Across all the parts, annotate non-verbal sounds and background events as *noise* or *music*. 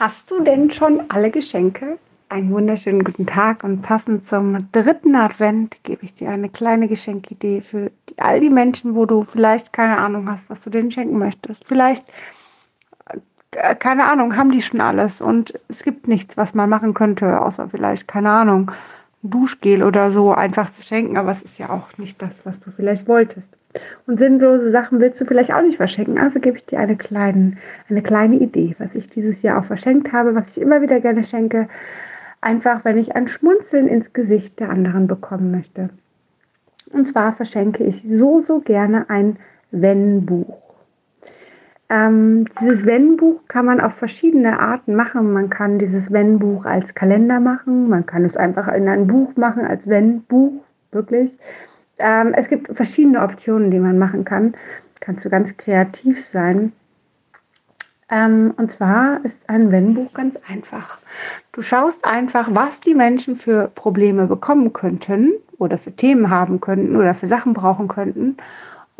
Hast du denn schon alle Geschenke? Einen wunderschönen guten Tag und passend zum dritten Advent gebe ich dir eine kleine Geschenkidee für all die Menschen, wo du vielleicht keine Ahnung hast, was du denen schenken möchtest. Vielleicht, äh, keine Ahnung, haben die schon alles und es gibt nichts, was man machen könnte, außer vielleicht, keine Ahnung, Duschgel oder so einfach zu schenken, aber es ist ja auch nicht das, was du vielleicht wolltest. Und sinnlose Sachen willst du vielleicht auch nicht verschenken. Also gebe ich dir eine, kleinen, eine kleine Idee, was ich dieses Jahr auch verschenkt habe, was ich immer wieder gerne schenke. Einfach, wenn ich ein Schmunzeln ins Gesicht der anderen bekommen möchte. Und zwar verschenke ich so, so gerne ein Wenn-Buch. Ähm, dieses Wenn-Buch kann man auf verschiedene Arten machen. Man kann dieses Wenn-Buch als Kalender machen, man kann es einfach in ein Buch machen, als Wenn-Buch, wirklich. Ähm, es gibt verschiedene Optionen, die man machen kann. Kannst du ganz kreativ sein. Ähm, und zwar ist ein Wenn-Buch ganz einfach. Du schaust einfach, was die Menschen für Probleme bekommen könnten oder für Themen haben könnten oder für Sachen brauchen könnten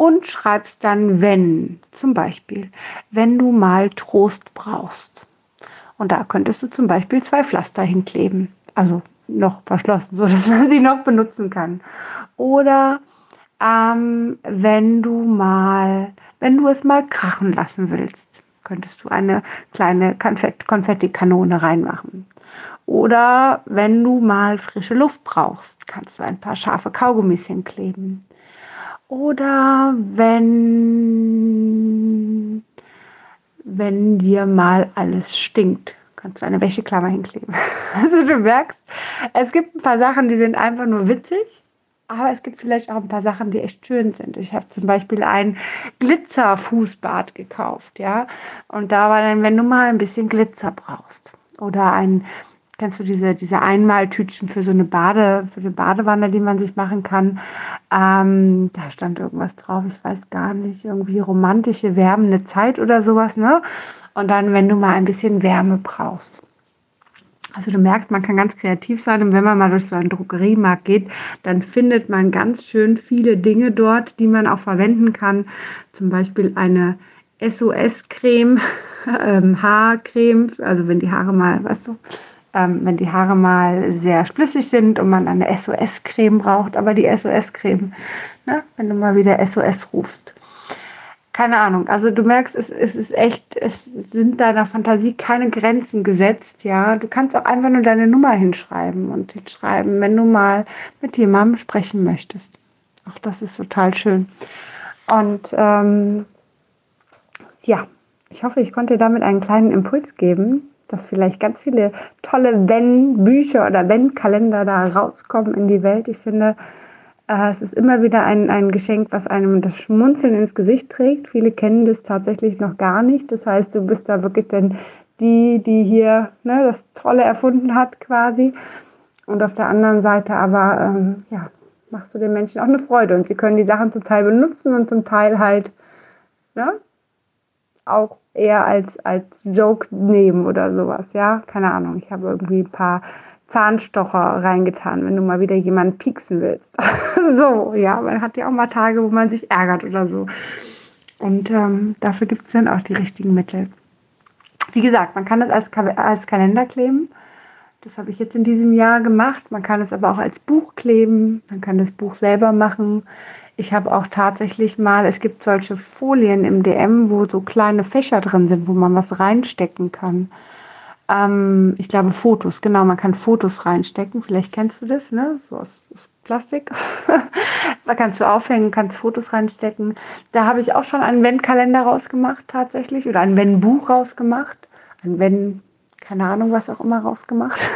und schreibst dann wenn. Zum Beispiel, wenn du mal Trost brauchst. Und da könntest du zum Beispiel zwei Pflaster hinkleben. Also noch verschlossen, *laughs* sodass man sie noch benutzen kann. Oder ähm, wenn du mal, wenn du es mal krachen lassen willst, könntest du eine kleine Konfettikanone reinmachen. Oder wenn du mal frische Luft brauchst, kannst du ein paar scharfe Kaugummis hinkleben. Oder wenn, wenn dir mal alles stinkt, kannst du eine Wäscheklammer hinkleben. *laughs* Also du merkst, es gibt ein paar Sachen, die sind einfach nur witzig, aber es gibt vielleicht auch ein paar Sachen, die echt schön sind. Ich habe zum Beispiel ein Glitzerfußbad gekauft, ja. Und da war dann, wenn du mal ein bisschen Glitzer brauchst oder ein Kennst du diese, diese Einmaltütchen für so eine Bade, für eine Badewanne, die man sich machen kann? Ähm, da stand irgendwas drauf, ich weiß gar nicht, irgendwie romantische, wärmende Zeit oder sowas, ne? Und dann, wenn du mal ein bisschen Wärme brauchst. Also du merkst, man kann ganz kreativ sein und wenn man mal durch so einen Drogeriemarkt geht, dann findet man ganz schön viele Dinge dort, die man auch verwenden kann. Zum Beispiel eine SOS-Creme, *laughs* ähm, Haarcreme, also wenn die Haare mal, weißt du, ähm, wenn die Haare mal sehr splissig sind und man eine SOS-Creme braucht, aber die SOS-Creme, ne, wenn du mal wieder SOS rufst. Keine Ahnung, also du merkst, es, es ist echt, es sind deiner Fantasie keine Grenzen gesetzt, ja. Du kannst auch einfach nur deine Nummer hinschreiben und hinschreiben, wenn du mal mit jemandem sprechen möchtest. Auch das ist total schön. Und ähm, ja, ich hoffe, ich konnte damit einen kleinen Impuls geben, dass vielleicht ganz viele tolle Wenn-Bücher oder Wenn-Kalender da rauskommen in die Welt. Ich finde, äh, es ist immer wieder ein, ein Geschenk, was einem das Schmunzeln ins Gesicht trägt. Viele kennen das tatsächlich noch gar nicht. Das heißt, du bist da wirklich dann die, die hier ne, das Tolle erfunden hat quasi. Und auf der anderen Seite aber, ähm, ja, machst du den Menschen auch eine Freude. Und sie können die Sachen zum Teil benutzen und zum Teil halt ne, auch eher als, als Joke nehmen oder sowas, ja. Keine Ahnung. Ich habe irgendwie ein paar Zahnstocher reingetan, wenn du mal wieder jemanden pieksen willst. *laughs* so, ja, man hat ja auch mal Tage, wo man sich ärgert oder so. Und ähm, dafür gibt es dann auch die richtigen Mittel. Wie gesagt, man kann das als, als Kalender kleben. Das habe ich jetzt in diesem Jahr gemacht. Man kann es aber auch als Buch kleben. Man kann das Buch selber machen. Ich habe auch tatsächlich mal, es gibt solche Folien im DM, wo so kleine Fächer drin sind, wo man was reinstecken kann. Ähm, ich glaube Fotos, genau, man kann Fotos reinstecken. Vielleicht kennst du das, ne? So aus, aus Plastik. *laughs* da kannst du aufhängen, kannst Fotos reinstecken. Da habe ich auch schon einen Wenn-Kalender rausgemacht tatsächlich oder ein Wenn-Buch rausgemacht. Ein Wenn, keine Ahnung, was auch immer rausgemacht.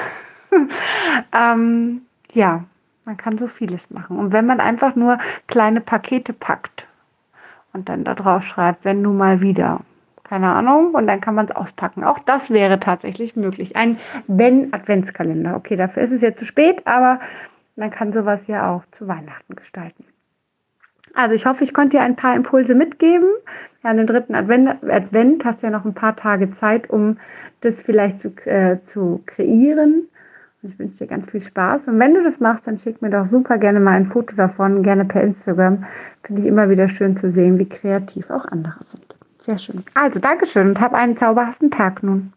*laughs* ähm, ja, man kann so vieles machen. Und wenn man einfach nur kleine Pakete packt und dann da drauf schreibt, wenn nun mal wieder, keine Ahnung, und dann kann man es auspacken. Auch das wäre tatsächlich möglich. Ein Wenn-Adventskalender. Okay, dafür ist es jetzt zu spät, aber man kann sowas ja auch zu Weihnachten gestalten. Also ich hoffe, ich konnte dir ein paar Impulse mitgeben. Ja, an den dritten Advent, Advent hast du ja noch ein paar Tage Zeit, um das vielleicht zu, äh, zu kreieren. Ich wünsche dir ganz viel Spaß. Und wenn du das machst, dann schick mir doch super gerne mal ein Foto davon, gerne per Instagram. Finde ich immer wieder schön zu sehen, wie kreativ auch andere sind. Sehr schön. Also, Dankeschön und hab einen zauberhaften Tag nun.